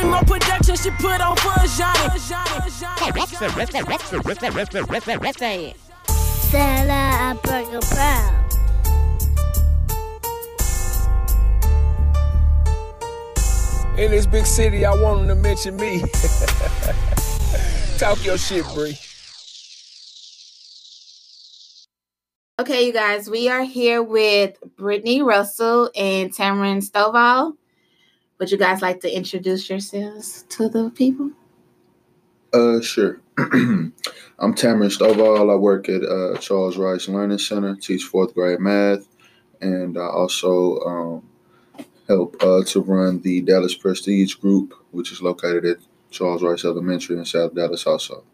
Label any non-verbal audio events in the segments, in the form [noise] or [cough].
bring more production, she put on for a Johnny. Say it. Stella, I burger proud. In this big city, I want them to mention me. [laughs] Talk your shit, Bree. Okay, you guys, we are here with Brittany Russell and Tamron Stovall. Would you guys like to introduce yourselves to the people? Uh, sure. [clears throat] I'm Tamron Stovall. I work at uh, Charles Rice Learning Center, teach fourth grade math, and I also um, help uh, to run the Dallas Prestige Group, which is located at Charles Rice Elementary in South Dallas also.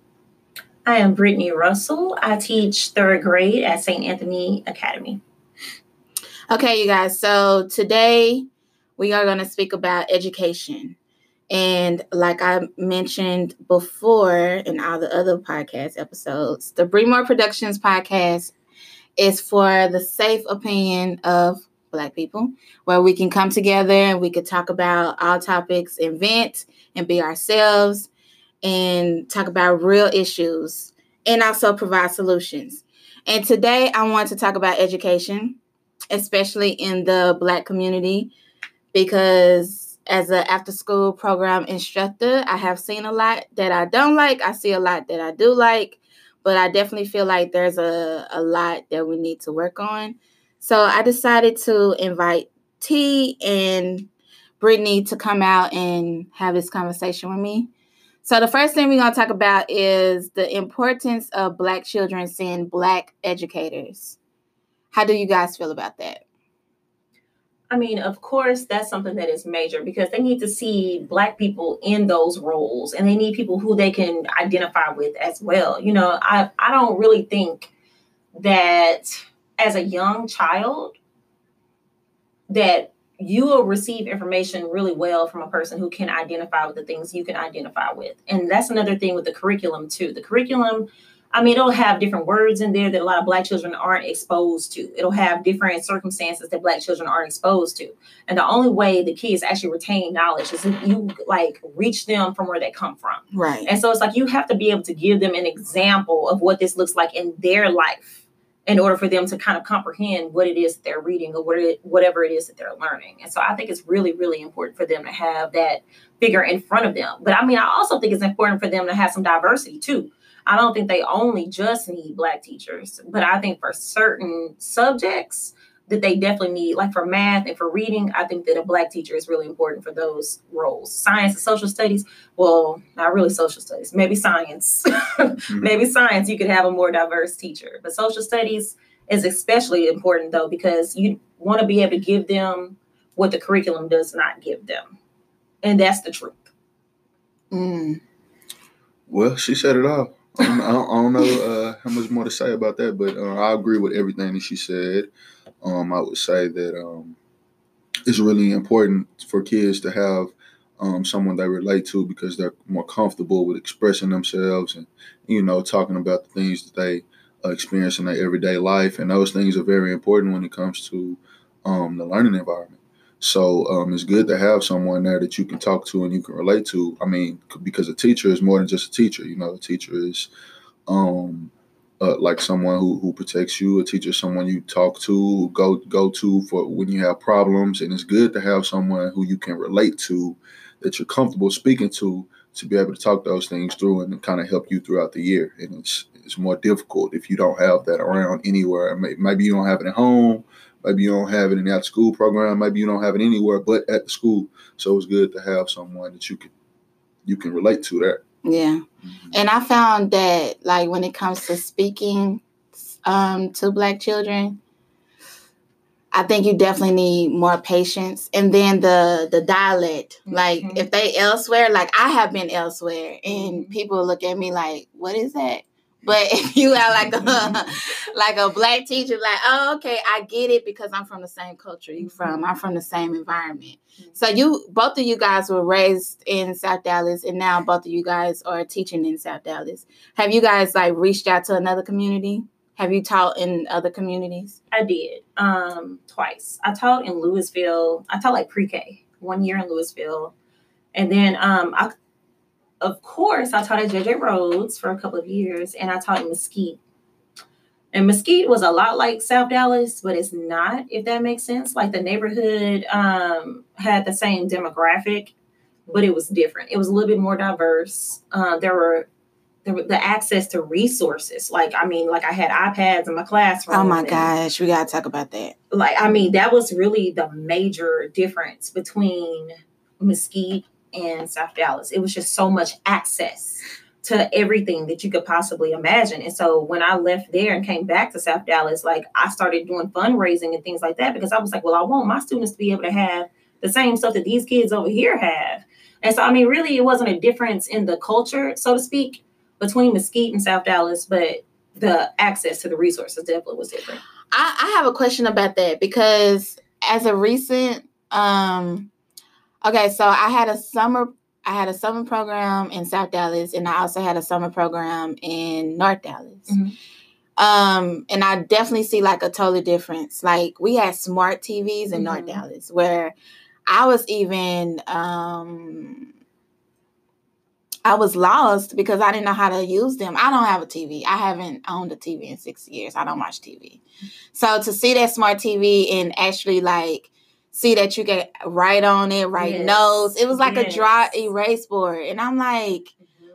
I am Brittany Russell. I teach third grade at St. Anthony Academy. Okay, you guys, so today we are going to speak about education. And like I mentioned before in all the other podcast episodes, the Bring More Productions podcast is for the safe opinion of Black people, where we can come together and we could talk about all topics, invent and be ourselves, and talk about real issues and also provide solutions. And today I want to talk about education, especially in the Black community, because as an after school program instructor, I have seen a lot that I don't like. I see a lot that I do like, but I definitely feel like there's a, a lot that we need to work on. So I decided to invite T and Brittany to come out and have this conversation with me. So the first thing we're going to talk about is the importance of Black children seeing Black educators. How do you guys feel about that? I mean, of course, that's something that is major because they need to see Black people in those roles and they need people who they can identify with as well. You know, I, I don't really think that as a young child, that you will receive information really well from a person who can identify with the things you can identify with. And that's another thing with the curriculum, too. The curriculum, I mean, it'll have different words in there that a lot of Black children aren't exposed to. It'll have different circumstances that Black children aren't exposed to. And the only way the kids actually retain knowledge is if you like reach them from where they come from. Right. And so it's like you have to be able to give them an example of what this looks like in their life in order for them to kind of comprehend what it is that they're reading or what it, whatever it is that they're learning. And so I think it's really, really important for them to have that figure in front of them. But I mean, I also think it's important for them to have some diversity too. I don't think they only just need Black teachers, but I think for certain subjects, that they definitely need, like for math and for reading, I think that a black teacher is really important for those roles. Science and social studies, well, not really social studies, maybe science. [laughs] mm-hmm. maybe science, you could have a more diverse teacher. But social studies is especially important though, because you want to be able to give them what the curriculum does not give them. And that's the truth. Mm. Well, she said it all. I don't, I don't know uh, how much more to say about that, but uh, I agree with everything that she said um, I would say that um, it's really important for kids to have um, someone they relate to because they're more comfortable with expressing themselves and you know talking about the things that they uh, experience in their everyday life, and those things are very important when it comes to um, the learning environment. So um, it's good to have someone there that you can talk to and you can relate to. I mean, because a teacher is more than just a teacher. You know, a teacher is um, uh, like someone who, who protects you, a teacher, is someone you talk to, go go to for when you have problems, and it's good to have someone who you can relate to, that you're comfortable speaking to, to be able to talk those things through and kind of help you throughout the year. And it's it's more difficult if you don't have that around anywhere. Maybe you don't have it at home, maybe you don't have it in that school program, maybe you don't have it anywhere but at the school. So it's good to have someone that you can you can relate to there. Yeah. Mm-hmm. And I found that like when it comes to speaking um, to black children, I think you definitely need more patience. And then the the dialect. Mm-hmm. Like if they elsewhere, like I have been elsewhere and mm-hmm. people look at me like, what is that? But [laughs] if you have like a [laughs] like a black teacher, like, oh, okay, I get it because I'm from the same culture you from. I'm from the same environment. So you both of you guys were raised in South Dallas and now both of you guys are teaching in South Dallas. Have you guys like reached out to another community? Have you taught in other communities? I did. Um twice. I taught in Louisville. I taught like pre-K, one year in Louisville And then um, I, of course, I taught at JJ Rhoads for a couple of years, and I taught in Mesquite. And Mesquite was a lot like South Dallas, but it's not, if that makes sense. Like the neighborhood um, had the same demographic, but it was different. It was a little bit more diverse. Uh, there were there were the access to resources. Like I mean, like I had iPads in my classroom. Oh my and- gosh, we gotta talk about that. like I mean that was really the major difference between Mesquite and South Dallas. It was just so much access to everything that you could possibly imagine. And so when I left there and came back to South Dallas, like I started doing fundraising and things like that because I was like, well, I want my students to be able to have the same stuff that these kids over here have. And so I mean really it wasn't a difference in the culture, so to speak, between Mesquite and South Dallas, but the access to the resources definitely was different. I, I have a question about that because as a recent um okay, so I had a summer I had a summer program in South Dallas and I also had a summer program in North Dallas. Mhm. Um and I definitely see like a total difference. Like we had smart TVs in North Mhm. Dallas where I was even um I was lost because I didn't know how to use them. I don't have a TV. I haven't owned a TV in six years. I don't watch TV. So to see that smart TV and actually like see that you can write on it, write Yes. notes, it was like a dry erase board. And I'm like,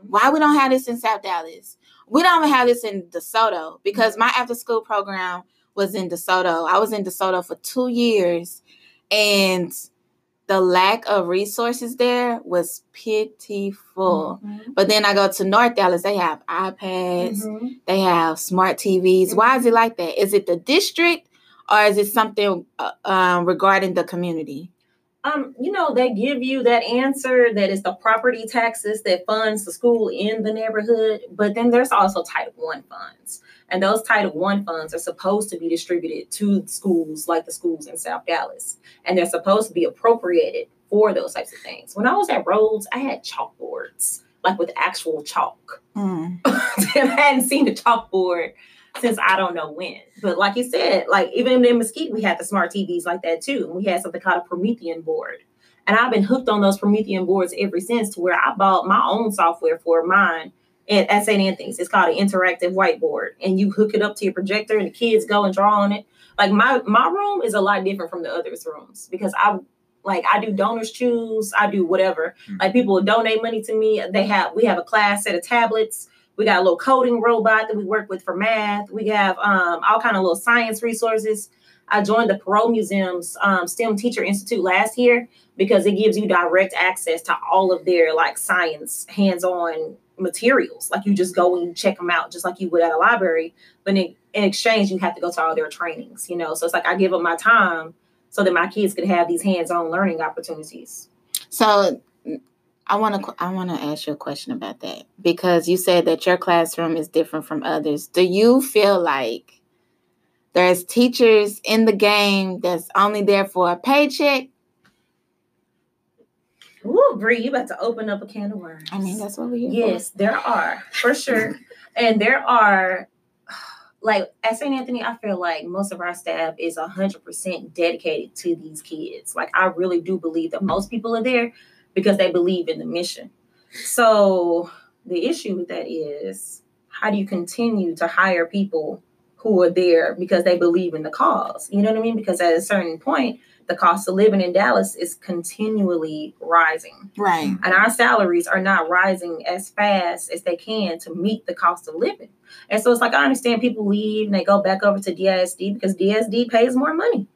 why we don't have this in South Dallas? We don't even have this in DeSoto because my after school program was in DeSoto. I was in DeSoto for two years and the lack of resources there was pitiful. Mhm. But then I go to North Dallas, they have iPads, Mhm. they have smart TVs. Why is it like that? Is it the district or is it something uh, um, regarding the community? Um, you know, they give you that answer that is the property taxes that funds the school in the neighborhood, but then there's also Title One funds. And those Title One funds are supposed to be distributed to schools like the schools in South Dallas. And they're supposed to be appropriated for those types of things. When I was at Rhoads, I had chalkboards, like with actual chalk. Mm. [laughs] I hadn't seen a chalkboard since I don't know when. But like you said, like even in Mesquite, we had the smart TVs like that too. And we had something called a Promethean board. And I've been hooked on those Promethean boards ever since to where I bought my own software for mine at, at St. Anthony's. It's called an interactive whiteboard. And you hook it up to your projector and the kids go and draw on it. Like my my room is a lot different from the others' rooms because I like I do DonorsChoose, I do whatever. Hmm. Like people donate money to me. They have we have a class set of tablets. We got a little coding robot that we work with for math. We have um, all kind of little science resources. I joined the Perot Museum's um, STEM Teacher Institute last year because it gives you direct access to all of their like science hands-on materials. Like you just go and check them out, just like you would at a library. But in, in exchange, you have to go to all their trainings. You know, so it's like I give up my time so that my kids could have these hands-on learning opportunities. So I want to I want to ask you a question about that because you said that your classroom is different from others. Do you feel like there's teachers in the game that's only there for a paycheck? Ooh, Bree, you about to open up a can of worms. I mean, that's what we're here Yes, there are for sure, and there are like at St. Anthony. I feel like most of our staff is hundred percent dedicated to these kids. Like I really do believe that most people are there because they believe in the mission. So the issue with that is how do you continue to hire people who are there because they believe in the cause? You know what I mean? Because at a certain point, the cost of living in Dallas is continually rising. Right. and our salaries are not rising as fast as they can to meet the cost of living. And so it's like I understand people leave and they go back over to DISD because DSD pays more money.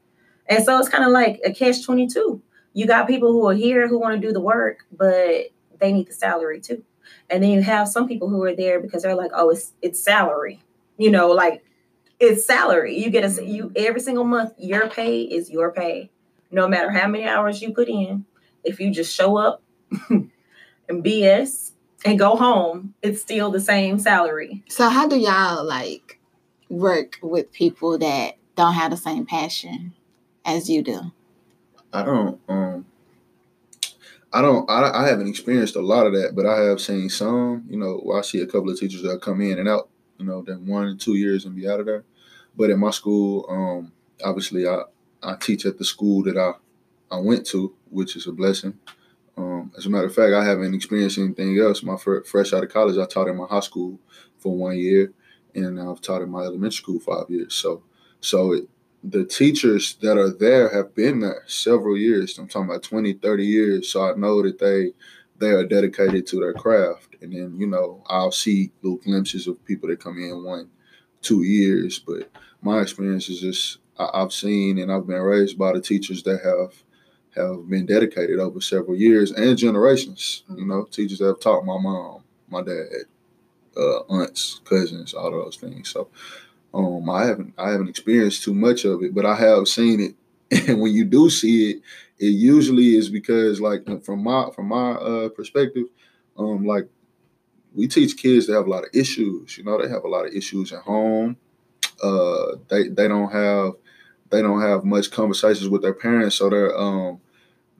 And so it's kind of like a catch 22. You got people who are here who want to do the work, but they need the salary too. And then you have some people who are there because they're like, oh, it's it's salary. You know, like it's salary. You get a you every single month, your pay is your pay. No matter how many hours you put in. If you just show up [laughs] and BS and go home, it's still the same salary. So how do y'all like work with people that don't have the same passion as you do? I don't. Um, I don't. I, I haven't experienced a lot of that, but I have seen some. You know, I see a couple of teachers that come in and out. You know, then one two years and be out of there. But in my school, um, obviously, I I teach at the school that I I went to, which is a blessing. Um, as a matter of fact, I haven't experienced anything else. My fr- fresh out of college, I taught in my high school for one year, and I've taught in my elementary school five years. So, so it, the teachers that are there have been there several years. I'm talking about 20, 30 years. So I know that they they are dedicated to their craft. And then, you know, I'll see little glimpses of people that come in one, two years. But my experience is just I, have seen and I've been raised by the teachers that have have been dedicated over several years and generations. You know, teachers that have taught my mom, my dad, uh, aunts, cousins, all of those things. So um, I haven't I haven't experienced too much of it, but I have seen it. [laughs] And when you do see it, it usually is because like from my from my uh, perspective, um, like we teach kids that have a lot of issues. You know, they have a lot of issues at home. Uh, they they don't have they don't have much conversations with their parents, so their um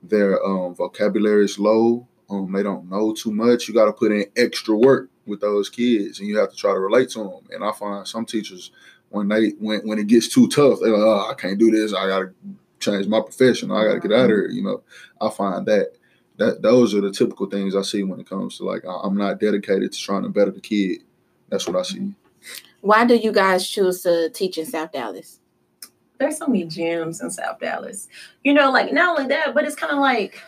their um vocabulary is low. Um, they don't know too much. You got to put in extra work with those kids, and you have to try to relate to them. And I find some teachers when they when when it gets too tough, they're like, "Oh, I can't do this. I got to change my profession. I got to get out of here." You know, I find that that those are the typical things I see when it comes to like I'm not dedicated to trying to better the kid. That's what I see. Why do you guys choose to teach in South Dallas? There's so many gyms in South Dallas. You know, like not only that, but it's kind of like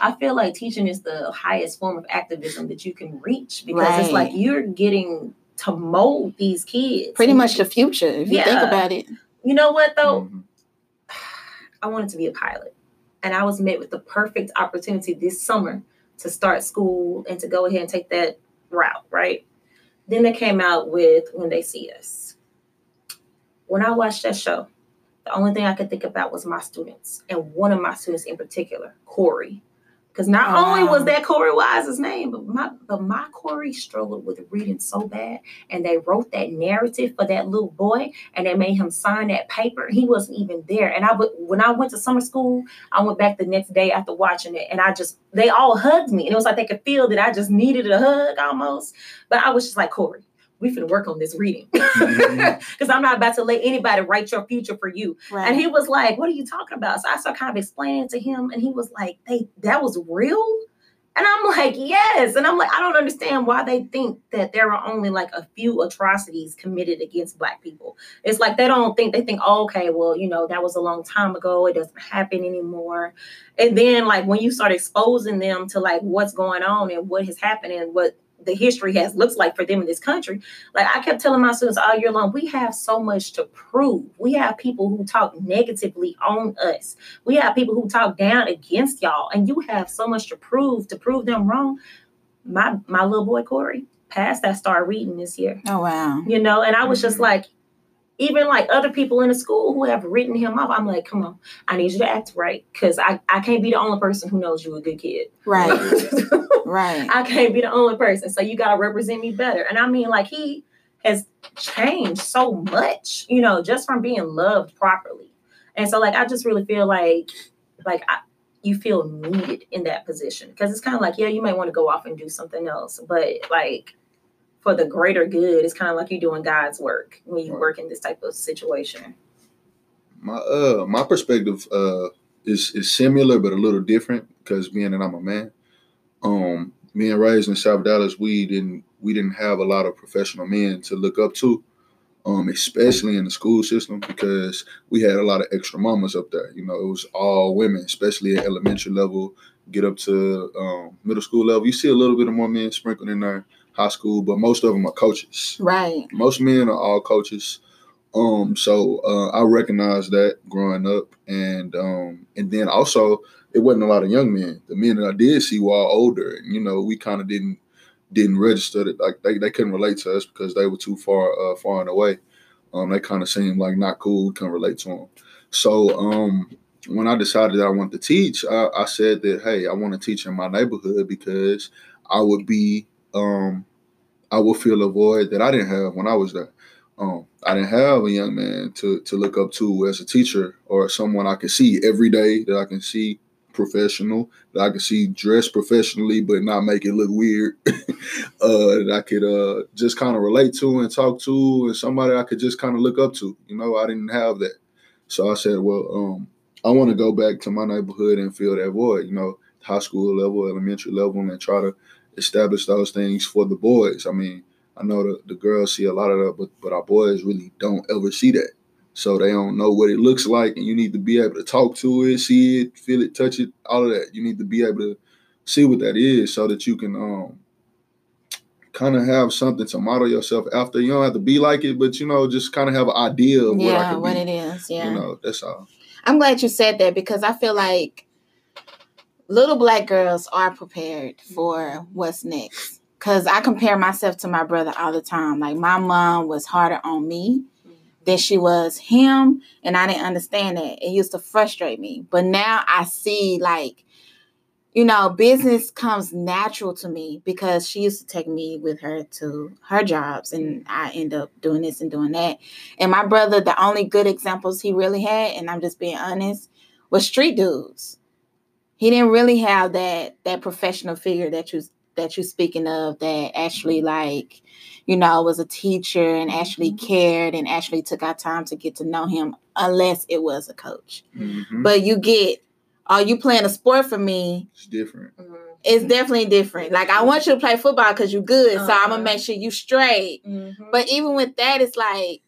I feel like teaching is the highest form of activism that you can reach because right. it's like you're getting to mold these kids. Pretty much the future, if you think about it. You know what though? Mm-hmm. I wanted to be a pilot. And I was met with the perfect opportunity this summer to start school and to go ahead and take that route, right? Then they came out with When They See Us. When I watched that show, the only thing I could think about was my students, and one of my students in particular, Corey. Because not only was that Korey Wise's name, but my but my Corey struggled with reading so bad, and they wrote that narrative for that little boy, and they made him sign that paper. He wasn't even there. And I would when I went to summer school, I went back the next day after watching it, and I just they all hugged me, and it was like they could feel that I just needed a hug almost. But I was just like Corey, we finna work on this reading because [laughs] mm-hmm. I'm not about to let anybody write your future for you. Right. And he was like, "What are you talking about?" So I started kind of explaining to him, and he was like, "They that was real." And I'm like, yes. And I'm like, I don't understand why they think that there are only like a few atrocities committed against Black people. It's like they don't think, they think, oh, okay, well, you know, that was a long time ago. It doesn't happen anymore. And then, like, when you start exposing them to like what's going on and what has happened and what the history has looks like for them in this country. Like I kept telling my students all year long, we have so much to prove. We have people who talk negatively on us. We have people who talk down against y'all, and you have so much to prove to prove them wrong. My my little boy Corey passed that STAAR reading this year. Oh wow. You know, and I was just mm-hmm. like, even like other people in the school who have written him off, I'm like, come on, I need you to act right. Cause I, I can't be the only person who knows you a good kid. Right. [laughs] right. I can't be the only person. So you gotta represent me better. And I mean, like he has changed so much, you know, just from being loved properly. And so like I just really feel like like I, you feel needed in that position. Cause it's kind of like, yeah, you might want to go off and do something else. But like for the greater good. It's kind of like you're doing God's work when you right. work in this type of situation. My uh my perspective uh is is similar but a little different because being that I'm a man, um, being raised in South Dallas, we didn't we didn't have a lot of professional men to look up to, um, especially in the school system because we had a lot of extra mamas up there. You know, it was all women, especially at elementary level. Get up to um, middle school level, you see a little bit of more men sprinkled in there high school, but most of them are coaches. Right. Most men are all coaches. Um, so uh, I recognized that growing up, and um, and then also it wasn't a lot of young men. The men that I did see were all older, and you know we kind of didn't didn't register it like they, they couldn't relate to us because they were too far uh, far and away. Um, they kind of seemed like not cool. Couldn't relate to them. So um, when I decided that I wanted to teach, I, I said that hey, I want to teach in my neighborhood because I would be um, I will fill a void that I didn't have when I was there. Um, I didn't have a young man to to look up to as a teacher or someone I could see every day that I can see professional, that I could see dressed professionally but not make it look weird. [laughs] uh, that I could uh, just kind of relate to and talk to, and somebody I could just kind of look up to. You know, I didn't have that, so I said, well, um, I want to go back to my neighborhood and fill that void. You know, high school level, elementary level, and try to establish those things for the boys. I mean, I know the, the girls see a lot of that, but but our boys really don't ever see that. So they don't know what it looks like, and you need to be able to talk to it, see it, feel it, touch it, all of that. You need to be able to see what that is so that you can um kind of have something to model yourself after. You don't have to be like it, but you know, just kind of have an idea of what yeah, what be. it is. Yeah. You know, that's all. I'm glad you said that because I feel like little black girls are prepared for what's next. Cause I compare myself to my brother all the time. Like my mom was harder on me than she was him, and I didn't understand that. It used to frustrate me. But now I see like, you know, business comes natural to me because she used to take me with her to her jobs, and I end up doing this and doing that. And my brother, the only good examples he really had, and I'm just being honest, was street dudes. He didn't really have that that professional figure that you that you're speaking of that actually like, you know, was a teacher and actually cared and actually took our time to get to know him, unless it was a coach. Mhm. But you get, are you playing a sport for me? It's different. It's definitely different. Like I want you to play football because you're good, so I'm Uh-huh. gonna make sure you straight. Mhm. But even with that, it's like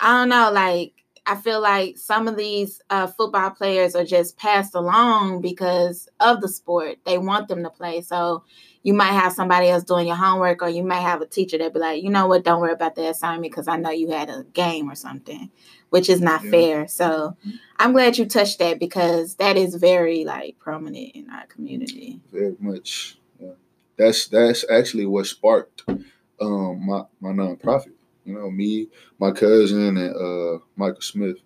I don't know. Like I feel like some of these uh, football players are just passed along because of the sport. They want them to play. So you might have somebody else doing your homework, or you might have a teacher that be like, you know what, don't worry about the assignment because I know you had a game or something, which is not Yeah. fair. So I'm glad you touched that because that is very like prominent in our community. very much. Yeah. That's that's actually what sparked um my my nonprofit. You know, me, my cousin, and uh Michael Smith,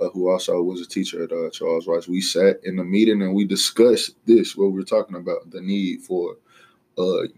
uh, who also was a teacher at uh, Charles Rice. We sat in the meeting and we discussed this. What we were talking about the need for uh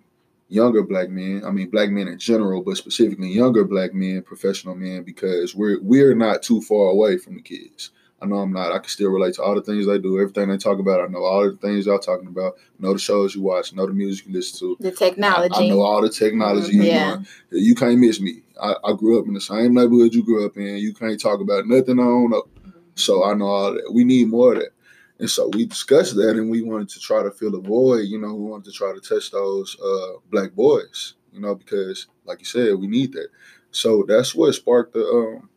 younger black men. I mean, black men in general, but specifically younger black men, professional men, because we're we're not too far away from the kids. I know I'm not. I can still relate to all the things they do, everything they talk about. I know all the things y'all talking about. Know the shows you watch. Know the music you listen to. The technology. I know all the technology. you Yeah. You can't miss me. I, I grew up in the same neighborhood you grew up in. You can't talk about nothing I don't know. So I know all that. We need more of that. And so we discussed that and we wanted to try to fill a void, you know, we wanted to try to touch those uh, black boys, you know, because like you said, we need that. So that's what sparked the um,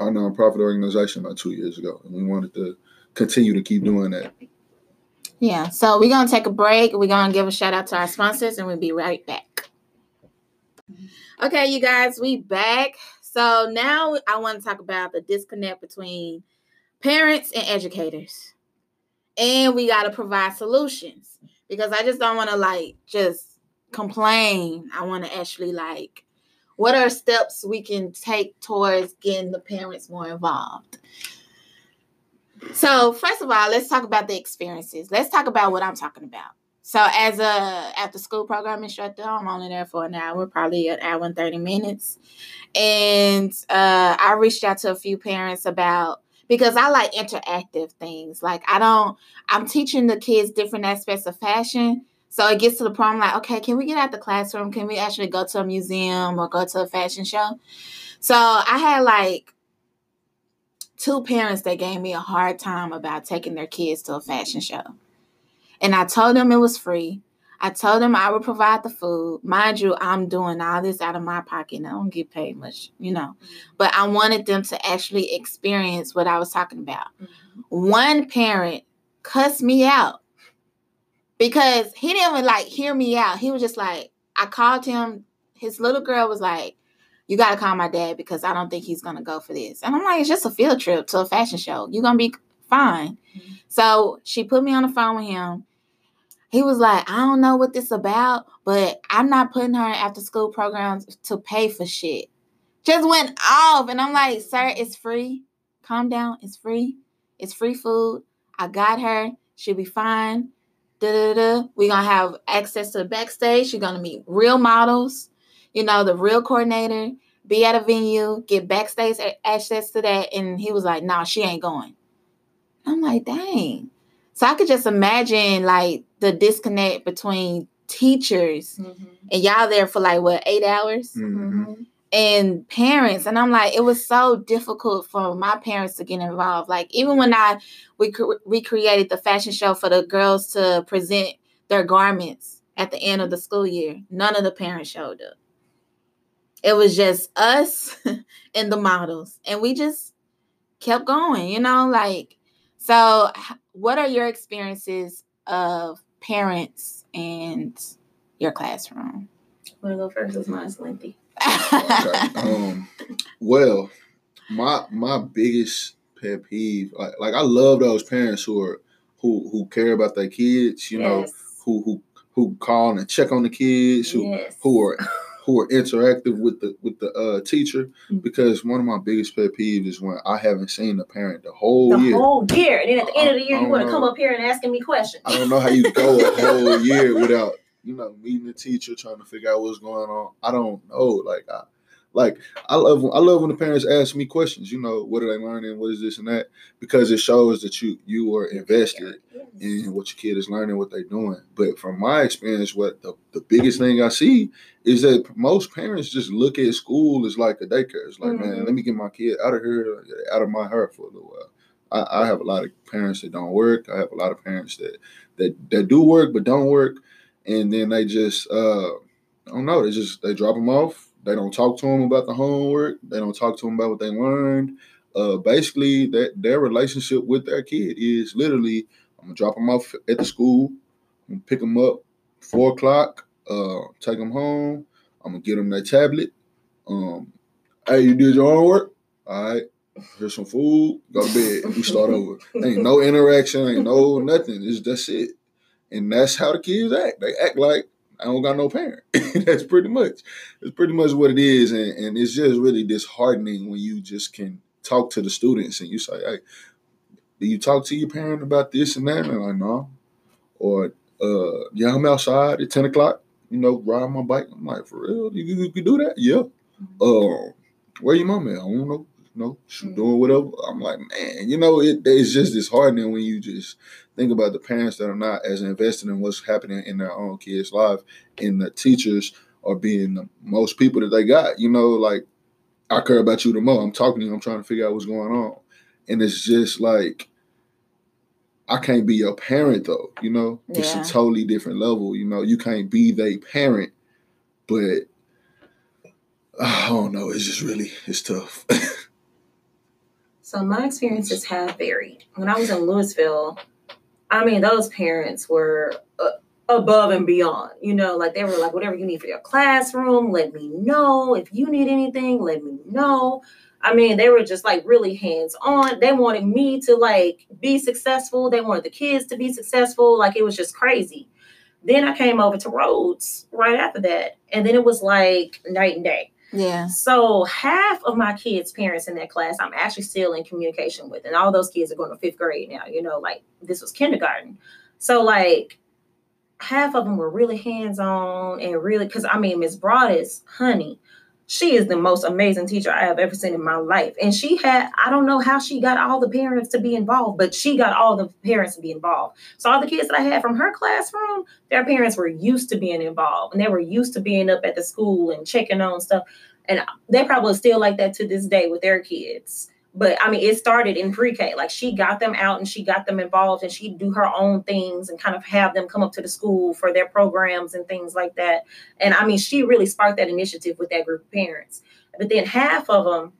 our nonprofit organization about two years ago. And we wanted to continue to keep doing that. Yeah, so we're gonna take a break. We're gonna give a shout out to our sponsors, and we'll be right back. Okay, you guys, we back. So now I want to talk about the disconnect between parents and educators, and we got to provide solutions because I just don't want to like just complain. I want to actually like, what are steps we can take towards getting the parents more involved? So first of all, let's talk about the experiences. Let's talk about what I'm talking about. So as a after school program instructor, I'm only there for an hour, probably an hour and 30 minutes. And uh, I reached out to a few parents about because I like interactive things. Like I don't, I'm teaching the kids different aspects of fashion. So it gets to the point I'm like, okay, can we get out the classroom? Can we actually go to a museum or go to a fashion show? So I had like two parents that gave me a hard time about taking their kids to a fashion show. And I told them it was free. I told them I would provide the food. Mind you, I'm doing all this out of my pocket. and I don't get paid much, you know. Mm-hmm. But I wanted them to actually experience what I was talking about. Mm-hmm. One parent cussed me out because he didn't even like hear me out. He was just like, I called him. His little girl was like, you got to call my dad because I don't think he's going to go for this. And I'm like, it's just a field trip to a fashion show. You're going to be fine. Mm-hmm. So she put me on the phone with him. He was like, I don't know what this about, but I'm not putting her in after school programs to pay for shit. Just went off. And I'm like, sir, it's free. Calm down. It's free. It's free food. I got her. She'll be fine. Da-da-da. We're going to have access to the backstage. You're to meet real models, you know, the real coordinator, be at a venue, get backstage access to that. And he was like, no, nah, she ain't going. I'm like, dang. So I could just imagine like the disconnect between teachers Mhm. and y'all there for like what eight hours Mhm. and parents and i'm like it was so difficult for my parents to get involved like even when i we recreated the fashion show for the girls to present their garments at the end of the school year none of the parents showed up it was just us [laughs] and the models and we just kept going you know like so what are your experiences of parents and your classroom want to go first as mine's lengthy okay. Um, well, my my biggest pet peeve, like, like I love those parents who are who who care about their kids. You yes. know, who who who call and check on the kids. Who yes. who are who are interactive with the with the uh, teacher mm-hmm. because one of my biggest pet peeves is when I haven't seen the parent the whole the year. The whole year, and then at the end of the year, you want to come up here and asking me questions. I don't know how you go a [laughs] whole year without you know, meeting the teacher, trying to figure out what's going on. I don't know. Like I like I love I love when the parents ask me questions, you know, what are they learning, what is this and that? Because it shows that you you are invested in what your kid is learning, what they're doing. But from my experience, what the, the biggest thing I see is that most parents just look at school as like a daycare. It's like, mm-hmm. man, let me get my kid out of here, out of my heart for a little while. I, I have a lot of parents that don't work. I have a lot of parents that that that do work but don't work and then they just uh, I don't know. They just they drop them off. They don't talk to them about the homework. They don't talk to them about what they learned. Uh, basically, that their relationship with their kid is literally I'm gonna drop them off at the school, I'm gonna pick them up four o'clock, uh, take them home. I'm gonna get them their tablet. Um, hey, you did your homework? All right. Here's some food. Go to bed. We start over. Ain't no interaction. Ain't no nothing. It's that's it and that's how the kids act. They act like I don't got no parent. [laughs] that's pretty much. It's pretty much what it is, and, and it's just really disheartening when you just can talk to the students and you say, "Hey, do you talk to your parent about this and that?" And they're like, "No," or uh, "Yeah, I'm outside at ten o'clock. You know, riding my bike." I'm like, "For real? You, you, you can do that? Yeah." Mm-hmm. Uh, where your mom at? I don't know. You know, mm-hmm. doing whatever. I'm like, man, you know, it, it's just disheartening when you just think about the parents that are not as invested in what's happening in their own kids' life, and the teachers are being the most people that they got. You know, like I care about you the most. I'm talking to you. I'm trying to figure out what's going on, and it's just like I can't be your parent though. You know, yeah. it's a totally different level. You know, you can't be their parent, but I don't know. It's just really it's tough. [laughs] So my experiences have varied. When I was in Louisville, I mean, those parents were uh, above and beyond. You know, like they were like, whatever you need for your classroom, let me know. If you need anything, let me know. I mean, they were just like really hands on. They wanted me to like be successful. They wanted the kids to be successful. Like it was just crazy. Then I came over to Rhoads right after that. And then it was like night and day. Yeah. So half of my kids' parents in that class, I'm actually still in communication with, and all those kids are going to fifth grade now. You know, like this was kindergarten. So like half of them were really hands on and really because I mean Miss Broad is honey, she is the most amazing teacher I have ever seen in my life. And she had, I don't know how she got all the parents to be involved, but she got all the parents to be involved. So all the kids that I had from her classroom, their parents were used to being involved and they were used to being up at the school and checking on stuff. And they probably still like that to this day with their kids but I mean, it started in pre-K. Like she got them out and she got them involved, and she'd do her own things and kind of have them come up to the school for their programs and things like that. And I mean, she really sparked that initiative with that group of parents. But then half of them,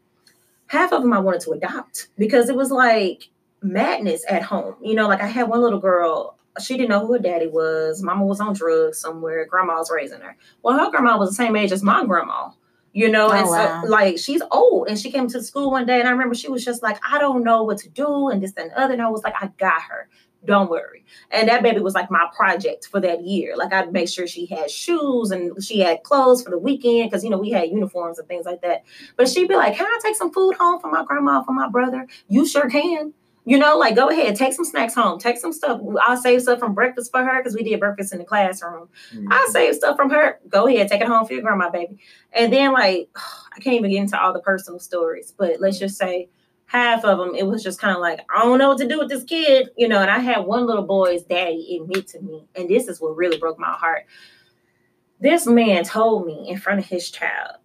half of them, I wanted to adopt because it was like madness at home. You know, like I had one little girl. She didn't know who her daddy was. Mama was on drugs somewhere. Grandma was raising her. Well, her grandma was the same age as my grandma you know oh, and so wow. like she's old and she came to school one day and i remember she was just like i don't know what to do and this and the other and i was like i got her. Don't worry. And that baby was like my project for that year. Like i'd make sure she had shoes and she had clothes for the weekend because you know we had uniforms and things like that. But she'd be like can i take some food home for my grandma for my brother? You sure can you know, like go ahead, take some snacks home, take some stuff. I'll save stuff from breakfast for her because we did breakfast in the classroom. Mm-hmm. I'll save stuff from her. Go ahead, take it home for your grandma, baby. And then like [sighs] I can't even get into all the personal stories, but let's just say half of them, it was just kind of like, I don't know what to do with this kid, you know. And I had one little boy's daddy admit to me, and this is what really broke my heart. This man told me in front of his child,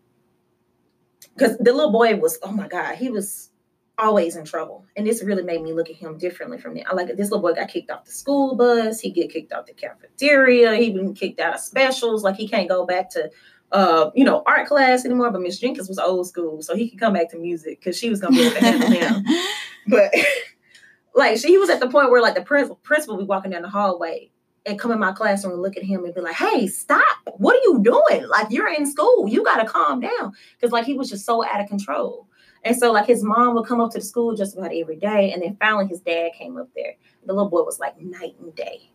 because the little boy was, oh my God, he was always in trouble. And this really made me look at him differently from that. I like this little boy got kicked off the school bus, he get kicked off the cafeteria, he been kicked out of specials, like he can't go back to uh, you know, art class anymore, but Miss Jenkins was old school, so he could come back to music because she was gonna be able to handle him. [laughs] But [laughs] like she was at the point where like the principal principal be walking down the hallway and come in my classroom and look at him and be like, "Hey, stop! What are you doing? Like you're in school. You got to calm down." Because like he was just so out of control. And so like his mom would come up to the school just about every day, and then finally his dad came up there. The little boy was like night and day.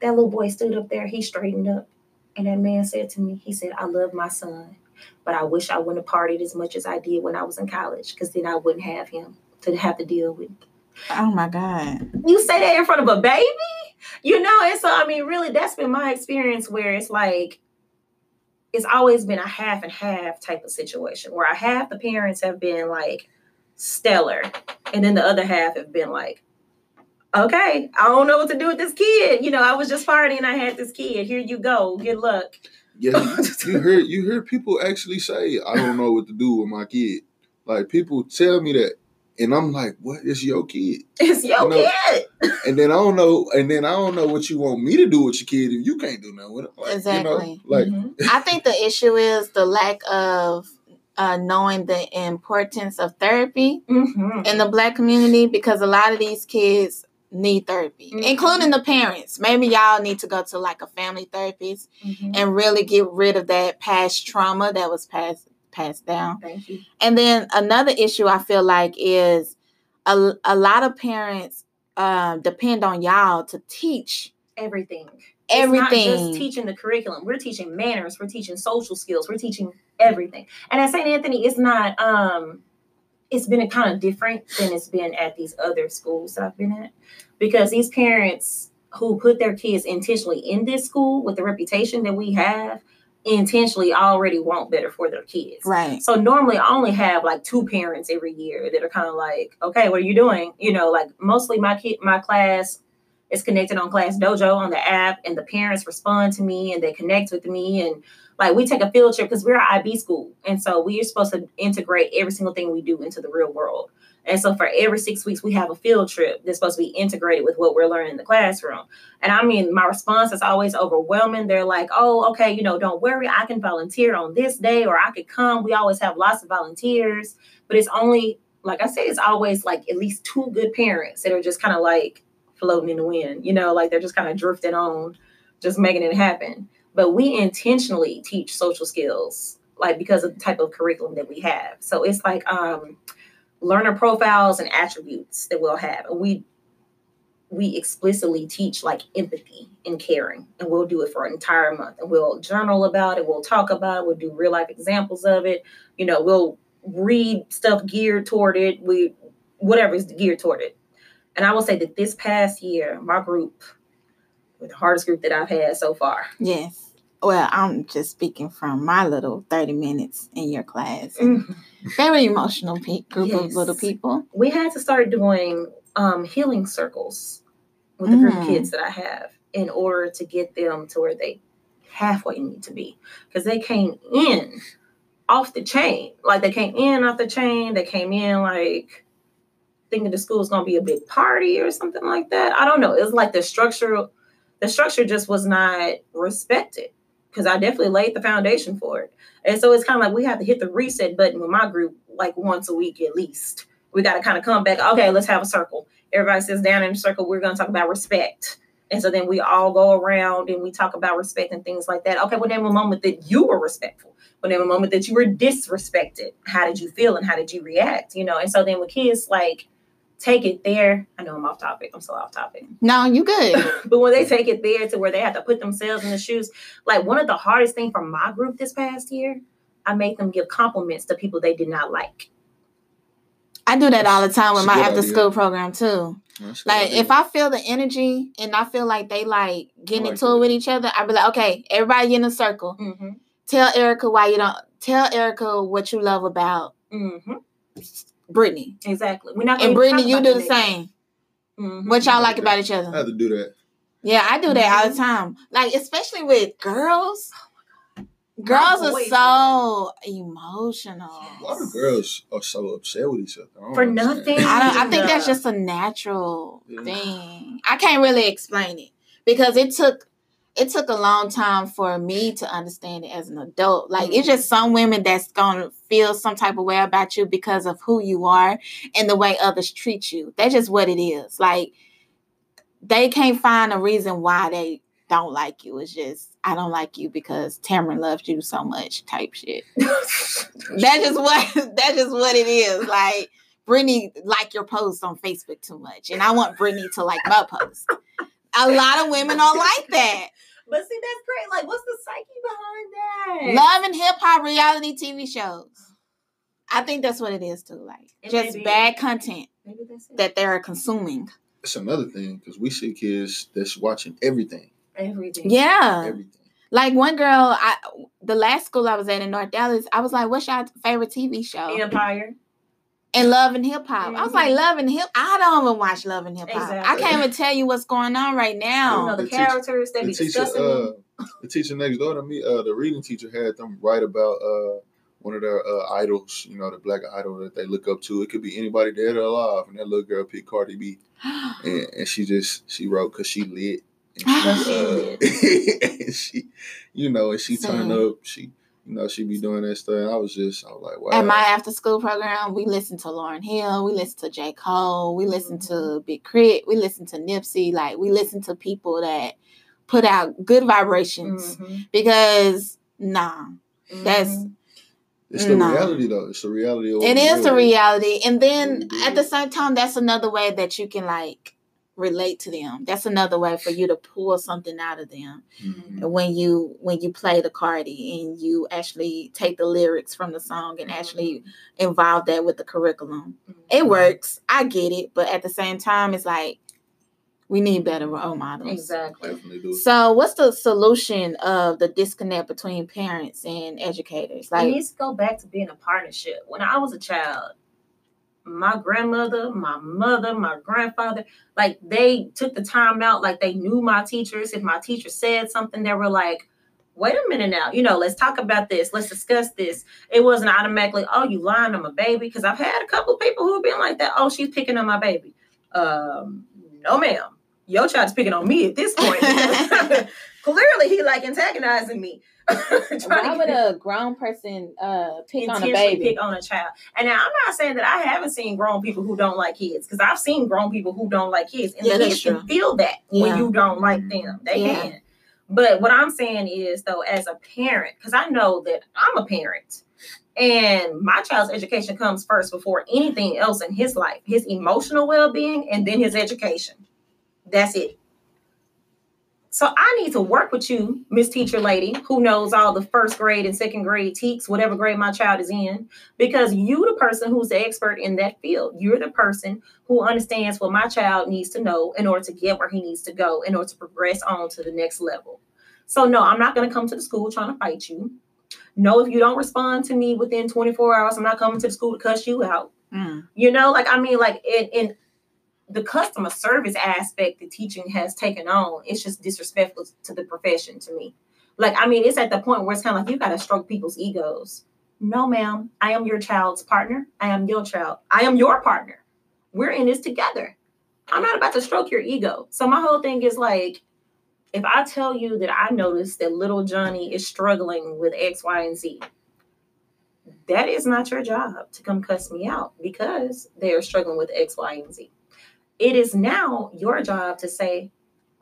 That little boy stood up there. He straightened up, and that man said to me, he said, "I love my son, but I wish I wouldn't have partied as much as I did when I was in college, because then I wouldn't have him to have to deal with." Oh my God. You say that in front of a baby? You know, and so I mean, really, that's been my experience where it's like it's always been a half and half type of situation where a half the parents have been like stellar, and then the other half have been like, okay, I don't know what to do with this kid. You know, I was just partying, I had this kid. Here you go. Good luck. Yeah, you, [laughs] you heard you heard people actually say, "I don't know what to do with my kid." Like people tell me that, and I'm like, "What is your kid?" It's your You know, kid. And then I don't know, and then I don't know what you want me to do with your kid if you can't do nothing with it. Like, Exactly. You know, like Mhm. [laughs] I think the issue is the lack of uh, knowing the importance of therapy Mhm. in the black community because a lot of these kids need therapy, Mhm. including the parents. Maybe y'all need to go to like a family therapist Mhm. and really get rid of that past trauma that was passed passed down. Thank you. And then another issue I feel like is a, a lot of parents um, depend on y'all to teach Everything. everything. It's not just teaching the curriculum. We're teaching manners. We're teaching social skills. We're teaching everything. And at St. Anthony, it's not. um It's been kind of different than it's been at these other schools that I've been at, because these parents who put their kids intentionally in this school with the reputation that we have, intentionally already want better for their kids. right. So normally I only have like two parents every year that are kind of like, okay, what are you doing? You know, like mostly my kid, my class is connected on ClassDojo on the app, and the parents respond to me and they connect with me, and like we take a field trip because we're an IB school, and so we are supposed to integrate every single thing we do into the real world. And so for every six weeks, we have a field trip that's supposed to be integrated with what we're learning in the classroom. And I mean, my response is always overwhelming. They're like, oh, okay, you know, don't worry, I can volunteer on this day or I could come. We always have lots of volunteers, but it's only, like I said, it's always like at least two good parents that are just kind of like floating in the wind, you know, like they're just kind of drifting on, just making it happen. But we intentionally teach social skills, like because of the type of curriculum that we have. So it's like, um, learner profiles and attributes that we'll have. We we explicitly teach like empathy and caring. And we'll do it for an entire month. And we'll journal about it. We'll talk about it. We'll do real life examples of it. You know we'll read stuff geared toward it. We whatever is geared toward it. And i will say that this past year my group the hardest group that i've had so far Yes. Well, I'm just speaking from my little 30 minutes in your class. Mhm. Very emotional pe- group of little people. we had to start doing um, healing circles with the group of Mm. kids that I have in order to get them to where they halfway need to be. Because they came in off the chain. Like they came in off the chain. They came in like thinking the school was gonna be a big party or something like that. I don't know. It was like the structure, the structure just was not respected. Because I definitely laid the foundation for it. And so it's kind of like we have to hit the reset button with my group like once a week at least we got to kind of come back. Okay, let's have a circle. Everybody sits down in a circle. We're going to talk about respect. And so then we all go around and we talk about respect and things like that. Okay, well, name a moment that you were respectful. Well, name a moment that you were disrespected. How did you feel and how did you react? You know, and so then with kids, like, take it there. I know I'm off topic. I'm so off topic. No, you good. [laughs] but when they take it there to where they have to put themselves in the shoes, like one of the hardest things for my group this past year, I made them give compliments to people they did not like. I do that all the time with my after idea. school program too. That's a good Like idea. if I feel the energy and I feel like they like getting like into that. it with each other, I'd be like, okay, everybody in a circle. Mm-hmm. Tell Erica why you don't tell Erica what you love about Mm-hmm. Brittany. Exactly. We're not. And gonna Brittany, you do the next. same. Mhm. What y'all like like about each other? I have to do that. Yeah, I do that all Mm-hmm. the time. Like especially with girls. Girls are so emotional. A lot of girls are so upset with each other. I For understand. nothing. I don't. I think that's just a natural Yeah. thing. I can't really explain it because it took it took a long time for me to understand it as an adult. Like it's mm-hmm. just some women that's gonna feel some type of way about you because of who you are and the way others treat you. That's just what it is. Like they can't find a reason why they don't like you. It's just I don't like you because Tamron loved you so much type shit. [laughs] That's just what [laughs] that's just what it is. Like Brittany like your post on Facebook too much, and I want Brittany to like my post. A lot of women are like that. But see, that's great. Like, what's the psyche behind that? Love and hip hop reality TV shows. I think that's what it is too. Like It just may be. bad content Maybe that's it. that they're consuming. It's another thing because we see kids that's watching everything, Everything. Yeah. everything. Like one girl, I the last school I was at in North Dallas, I was like, "What's your favorite TV show?" Empire. And Love and Hip Hop. I was like, Love and Hip. I don't even watch Love and Hip Hop. I can't even tell you what's going on right You now. know the The teacher- characters they The be teacher, discussing. uh, the teacher next door to me, uh, the reading teacher had them write about uh, one of their uh, idols, you know, the black idol that they look up to. It could be anybody dead or alive, and that little girl picked Cardi B, [gasps] and, and she just she wrote because she lit. And [gasps] she, uh, [laughs] and she, you know, and she turned up. She, you know, she be doing that stuff. And I was just, I was like, wow. At my after school program, we listen to Lauryn Hill, we listen to J. Cole, we listen to Big K.R.I.T., we listen to Nipsey. Like we listen to people that put out good vibrations Mhm. because nah, that's Mhm. it's the no. reality though. It's the reality. Of it what is the reality. And then at the same time, that's another way that you can like relate to them. That's another way for you to pull something out of them. Mhm. when you when you play the Cardi and you actually take the lyrics from the song and actually involve that with the curriculum. It works. I get it, but at the same time, it's like we need better role models. Exactly. So, what's the solution of the disconnect between parents and educators? Like, it Like, needs to go back to being a partnership. When I was a child, my grandmother, my mother, my grandfather, like they took the time out, like they knew my teachers. If my teacher said something, they were like, wait a minute now, you know, let's talk about this, let's discuss this. It wasn't automatically, oh, you lying on my baby. Because I've had a couple of people who have been like that, oh, she's picking on my baby. Um, no, ma'am. Your child's picking on me at this point. [laughs] Clearly, he like antagonizing me. Trying to why would a grown person uh, pick on a intentionally baby? pick on a child. And now I'm not saying that I haven't seen grown people who don't like kids, because I've seen grown people who don't like kids, and Yeah, the kids can feel that when you don't like them. They Yeah. can. But what I'm saying is, though, as a parent, because I know that I'm a parent, and my child's education comes first before anything else in his life, his emotional well-being, and then his education. That's it. So I need to work with you, Miss Teacher Lady, who knows all the first grade and second grade TEKS, whatever grade my child is in, because you the person who's the expert in that field. You're the person who understands what my child needs to know in order to get where he needs to go, in order to progress on to the next level. So no, I'm not going to come to the school trying to fight you. No, if you don't respond to me within 24 hours, I'm not coming to the school to cuss you out. Mm. You know, like I mean, like in, in the customer service aspect that teaching has taken on, it's just disrespectful to the profession to me. Like, I mean, it's at the point where it's kind of like you got to stroke people's egos. No, ma'am, I am your child's partner. I am your child. I am your partner. We're in this together. I'm not about to stroke your ego. So my whole thing is like, if I tell you that I noticed that little Johnny is struggling with X, Y, and Z, that is not your job to come cuss me out because they are struggling with X, Y, and Z. It is now your job to say,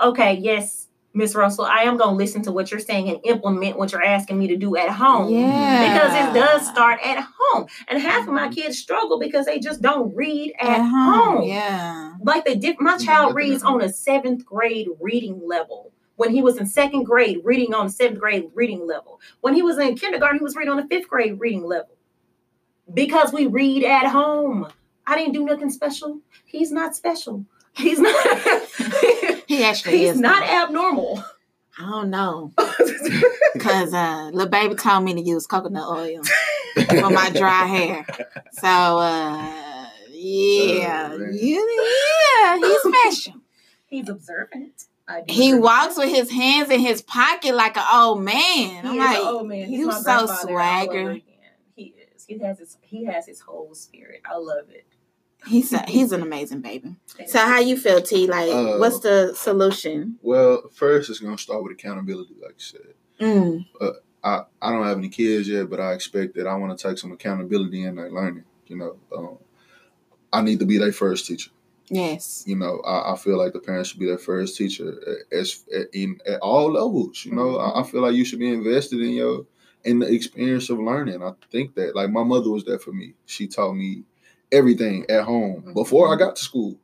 okay, yes, Miss Russell, I am going to listen to what you're saying and implement what you're asking me to do at home. Yeah. Because it does start at home. And half of my mm-hmm. kids struggle because they just don't read at, home. Yeah. Like they did, my child reads on a seventh grade reading level. When he was in second grade, reading on seventh grade reading level. When he was in kindergarten, he was reading on a fifth grade reading level. Because we read at home. I didn't do nothing special. He's not special. He's not. [laughs] He actually he's is. not though. abnormal. I don't know. [laughs] Because uh, little baby told me to use coconut oil for my dry hair. So, uh, yeah. Oh, man. yeah, he's special. he's observant. He agree. walks with his hands in his pocket like an old man. He I'm is like, an old man. He's you my so grandfather all over swagger. He is. He has his. He has his whole spirit. I love it. He's a, he's an amazing baby. So how you feel, T? Like, Uh, what's the solution? Well, first it's gonna start with accountability, like you said. Mm, I, I don't have any kids yet, but I expect that I want to take some accountability in their learning. You know, um, I need to be their first teacher. yes. You know, I, I feel like the parents should be their first teacher at, as at, in at all levels. You know, I, I feel like you should be invested in your in the experience of learning. I think that like my mother was there for me. She taught me everything at home before I got to school,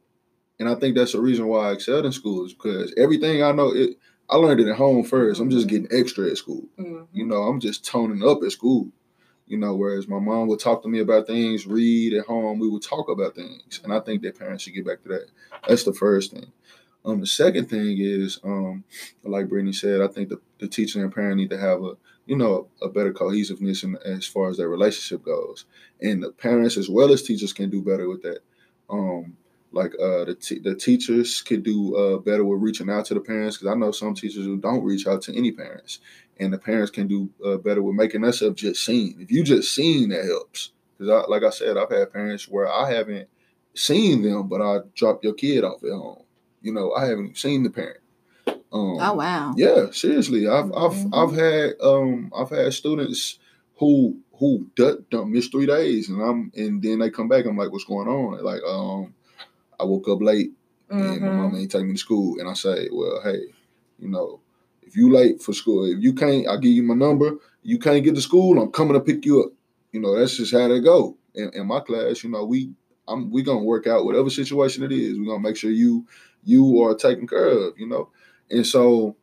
and I think that's the reason why I excelled in school is because everything I know it. I learned it at home first. I'm just getting extra at school. Mhm. You know, I'm just toning up at school. You know, whereas my mom would talk to me about things, read at home, we would talk about things. And I think that parents should get back to that. That's the first thing. Um, the second thing is, um, like Brittany said, I think the, the teacher and parent need to have a, you know, a better cohesiveness in, as far as their relationship goes. And the parents as well as teachers can do better with that. Um, like uh, the t- the teachers could do uh, better with reaching out to the parents because I know some teachers who don't reach out to any parents and the parents can do uh, better with making themselves just seen. If you just seen, that helps. Because, I, like I said, I've had parents where I haven't seen them, but I dropped your kid off at home. You know, I haven't seen the parent. Um, Oh wow. yeah, seriously, I've I've Mhm. I've had um I've had students who who d- don't miss three days, and I'm and then they come back. I'm like, what's going on? They're like, um, I woke up late and my mom ain't take me to school. And I say, well, hey, you know, if you late for school, if you can't, I'll give you my number. You can't get to school, I'm coming to pick you up. You know, that's just how they go. In, in my class, you know, we I'm we gonna work out whatever situation it is. We're gonna make sure you you are taken care of, you know. And so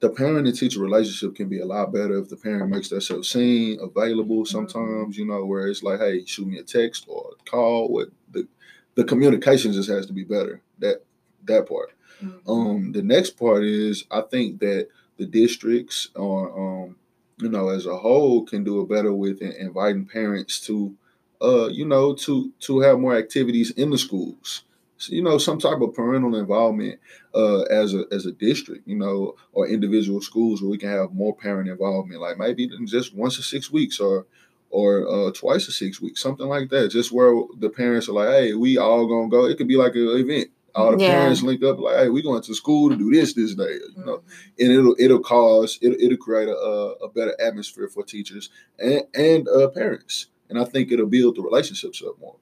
the parent and teacher relationship can be a lot better if the parent makes themselves seen, available sometimes, you know, where it's like, hey, shoot me a text or a call. What the the communication just has to be better. That that part. Mhm. Um, the next part is I think that the districts or um, you know, as a whole can do a better with inviting parents to uh, you know, to to have more activities in the schools. You know, some type of parental involvement uh as a as a district, you know, or individual schools where we can have more parent involvement, like maybe just once a six weeks or or uh, twice a six weeks, something like that. Just where the parents are like, hey, we all gonna go. It could be like an event. All the Yeah. parents link up, like, hey, we going to school to do this this day, you know, Mhm. and it'll it'll cause it'll, it'll create a, a a better atmosphere for teachers and and uh, parents, and I think it'll build the relationships up more.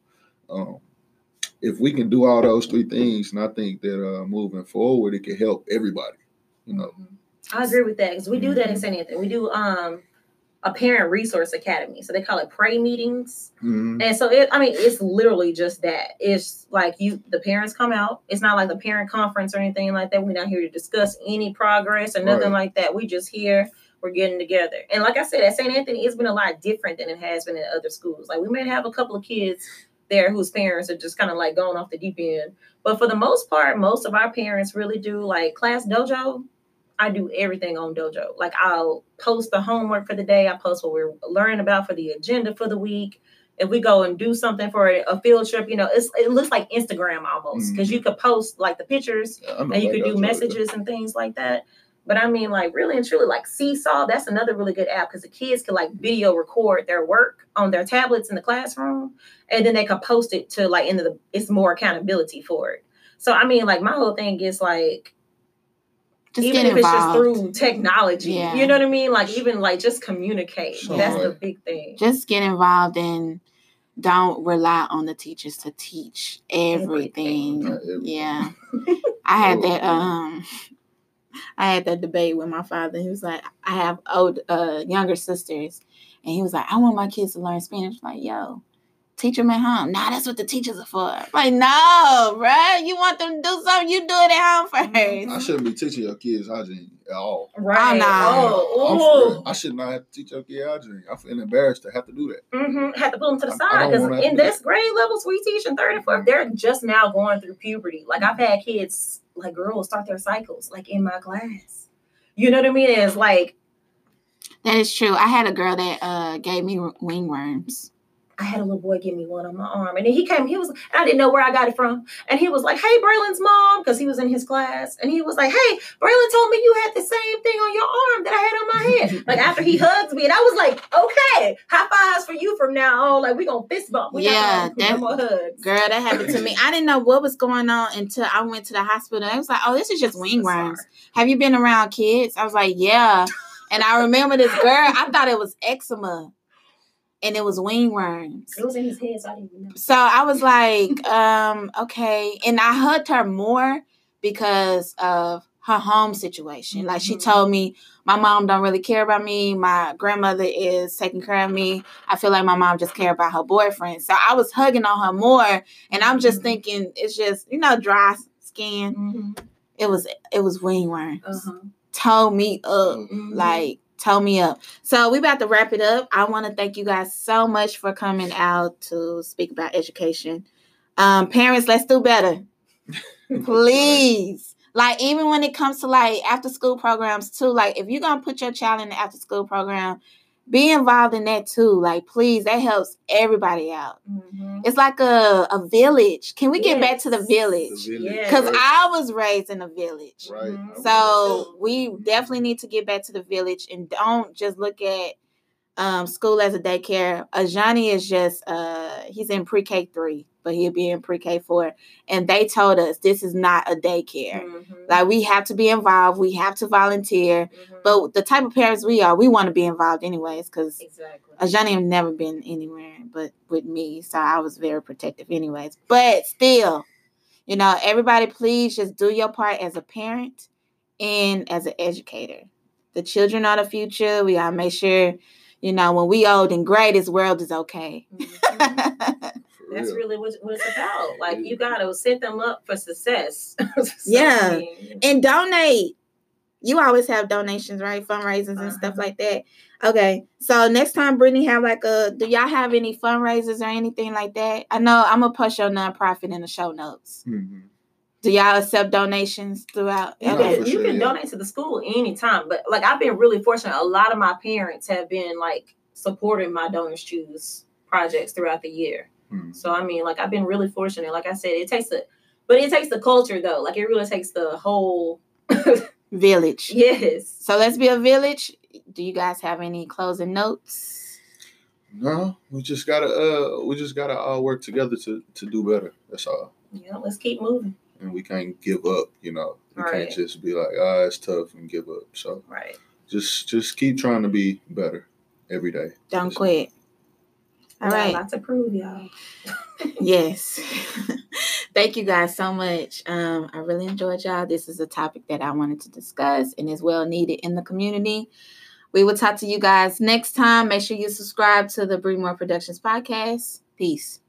Um, if we can do all those three things, and I think that uh, moving forward, it can help everybody. You know, I agree with that because we do that in St. Anthony. We do um a parent resource academy, so they call it pray meetings. Mhm. And so it, I mean, it's literally just that. It's like you, the parents come out. It's not like the parent conference or anything like that. We're not here to discuss any progress or nothing Right. like that. We just here. We're getting together. And like I said, at St. Anthony, it's been a lot different than it has been in other schools. Like we may have a couple of kids there whose parents are just kind of like going off the deep end. But for the most part, most of our parents really do like ClassDojo. I do everything on dojo. Like I'll post the homework for the day. I post what we're learning about for the agenda for the week if we go and do something for a, field trip, you know, it's it looks like Instagram almost because you could post like the pictures Yeah, and you could do goes like that. messages and things like that. But I mean, like really and truly, like Seesaw, that's another really good app because the kids can like video record their work on their tablets in the classroom, and then they can post it to like into the. It's more accountability for it. So I mean, like my whole thing is like Just even get if it's just through technology, Yeah. you know what I mean? Like even like just communicate. Sure. That's the big thing. Just get involved and don't rely on the teachers to teach everything. Everything. Yeah. [laughs] I had that um I had that debate with my father. He was like, I have old uh younger sisters. And he was like, I want my kids to learn Spanish. I'm like, yo, teach them at home. Nah, that's what the teachers are for. I'm like, no, bruh. You want them to do something, you do it at home Mm-hmm. I shouldn't be teaching your kids hygiene at all. Right. no. Oh, I'm oh. for- I should not have to teach your kid hygiene. I feel embarrassed to have to do that. Mm-hmm. Had to put them to the I- I side because wanna have to in do this grade levels we teach in third and fourth, they're just now going through puberty. Like I've had kids, like girls, start their cycles, like in my class. You know what I mean? It's like, That is true. I had a girl that uh gave me wingworms. I had a little boy give me one on my arm. And then he came, he was, I didn't know where I got it from. And he was like, Hey, Braylon's mom, because he was in his class. And he was like, Hey, Braylon told me you had the same thing on your arm that I had on my head. [laughs] like after he hugs me. And I was like, Okay, high fives for you from now on. Like we gonna fist bump. We Yeah, that- no more hugs. Girl, that happened to me. I didn't know what was going on until I went to the hospital. I was like, oh, this is just wing worms. Have you been around kids? I was like, yeah. And I remember this girl, I thought it was eczema and it was wing worms. It was in his head, so I didn't even know. So I was like, [laughs] um, okay. And I hugged her more because of her home situation. Like she Mhm. told me, my mom don't really care about me. My grandmother is taking care of me. I feel like my mom just care about her boyfriend. So I was hugging on her more. And I'm just Mhm. thinking it's just, you know, dry skin. Mm-hmm. It was it was wing worms. Uh-huh. Toe me up. Mhm. Like toe me up. So we about to wrap it up. I want to thank you guys so much for coming out to speak about education. Um, parents, let's do better. [laughs] Please. Like even when it comes to like after school programs too, like if you're gonna put your child in the after school program, be involved in that too. Like please, that helps everybody out. Mhm. It's like a, a village. Can we get back to the village? The village, Yeah. Because right? I was raised in a village. Right. Mhm. So we definitely need to get back to the village and don't just look at um, school as a daycare. Ajani is just uh, he's in pre K three, but he'll be in pre K four, and they told us this is not a daycare. Mhm. Like we have to be involved, we have to volunteer. Mhm. But the type of parents we are, we want to be involved anyways, because exactly. Ajani have never been anywhere but with me, so I was very protective anyways. But still, you know, everybody please just do your part as a parent and as an educator. The children are the future. We gotta make sure, you know, when we old and gray, this world is okay. Mhm. [laughs] For That's really what, what it's about. [laughs] Like you gotta set them up for success. [laughs] So, Yeah. I mean, and donate. You always have donations, right? Fundraisers and stuff Uh-huh. like that. Okay. So next time Brittany have like a do y'all have any fundraisers or anything like that? I know I'm gonna post your nonprofit in the show notes. Mhm. Do y'all accept donations throughout? You, Okay. can, you sure, can yeah. donate to the school anytime, but like I've been really fortunate. A lot of my parents have been like supporting my DonorsChoose projects throughout the year. Mhm. So I mean, like I've been really fortunate. Like I said, it takes the, but it takes the culture though. Like it really takes the whole. [laughs] Village. yes. So let's be a village. Do you guys have any closing notes? No, we just gotta uh we just gotta all work together to to do better. That's all. Yeah. Let's keep moving. And we can't give up, you know. We Right. can't just be like, ah, it's tough and give up. So Right. just just keep trying to be better every day. Don't Just- quit. All We got a right. lot to prove, y'all. [laughs] Yes. [laughs] Thank you guys so much. Um, I really enjoyed y'all. This is a topic that I wanted to discuss and is well needed in the community. We will talk to you guys next time. Make sure you subscribe to the Breathe More Productions podcast. Peace.